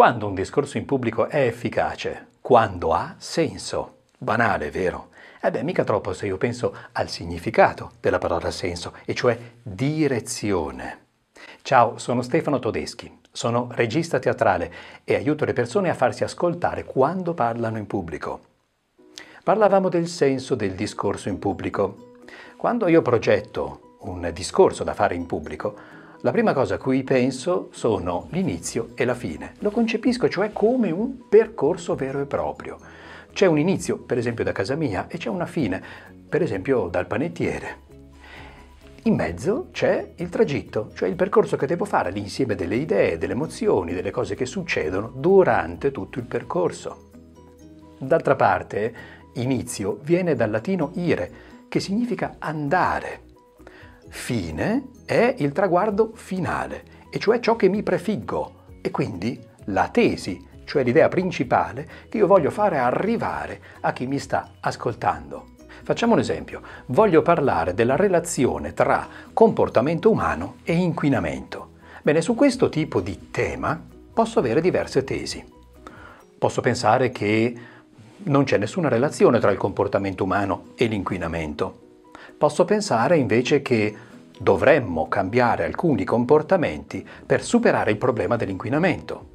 Quando un discorso in pubblico è efficace? Quando ha senso. Banale, vero? Eh beh, mica troppo se io penso al significato della parola senso, e cioè direzione. Ciao, sono Stefano Todeschi, sono regista teatrale e aiuto le persone a farsi ascoltare quando parlano in pubblico. Parlavamo del senso del discorso in pubblico. Quando io progetto un discorso da fare in pubblico, la prima cosa a cui penso sono l'inizio e la fine. Lo concepisco cioè come un percorso vero e proprio. C'è un inizio, per esempio da casa mia, e c'è una fine, per esempio dal panettiere. In mezzo c'è il tragitto, cioè il percorso che devo fare, l'insieme delle idee, delle emozioni, delle cose che succedono durante tutto il percorso. D'altra parte, inizio viene dal latino ire, che significa andare. Fine è il traguardo finale, e cioè ciò che mi prefiggo, e quindi la tesi, cioè l'idea principale che io voglio fare arrivare a chi mi sta ascoltando. Facciamo un esempio. Voglio parlare della relazione tra comportamento umano e inquinamento. Bene, su questo tipo di tema posso avere diverse tesi. Posso pensare che non c'è nessuna relazione tra il comportamento umano e l'inquinamento. Posso pensare invece che dovremmo cambiare alcuni comportamenti per superare il problema dell'inquinamento.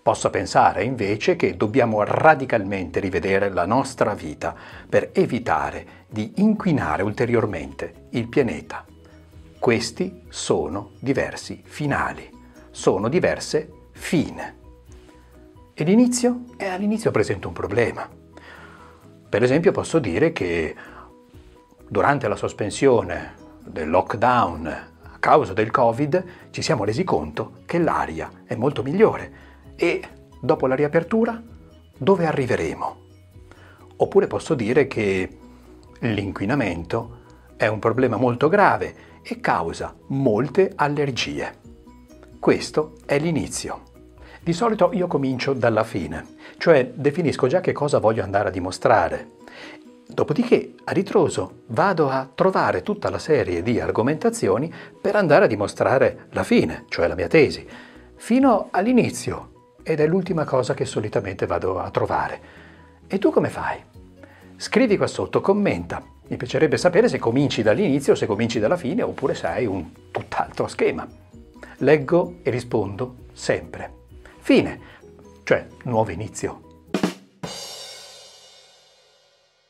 Posso pensare invece che dobbiamo radicalmente rivedere la nostra vita per evitare di inquinare ulteriormente il pianeta. Questi sono diversi finali, sono diverse fine. E l'inizio? E all'inizio presento un problema. Per esempio posso dire che durante la sospensione del lockdown a causa del Covid ci siamo resi conto che l'aria è molto migliore e dopo la riapertura dove arriveremo? Oppure posso dire che l'inquinamento è un problema molto grave e causa molte allergie. Questo è l'inizio. Di solito io comincio dalla fine, cioè definisco già che cosa voglio andare a dimostrare Dopodiché, a ritroso, vado a trovare tutta la serie di argomentazioni per andare a dimostrare la fine, cioè la mia tesi, fino all'inizio, ed è l'ultima cosa che solitamente vado a trovare. E tu come fai? Scrivi qua sotto, commenta. Mi piacerebbe sapere se cominci dall'inizio, se cominci dalla fine, oppure se hai un tutt'altro schema. Leggo e rispondo sempre. Fine, cioè nuovo inizio.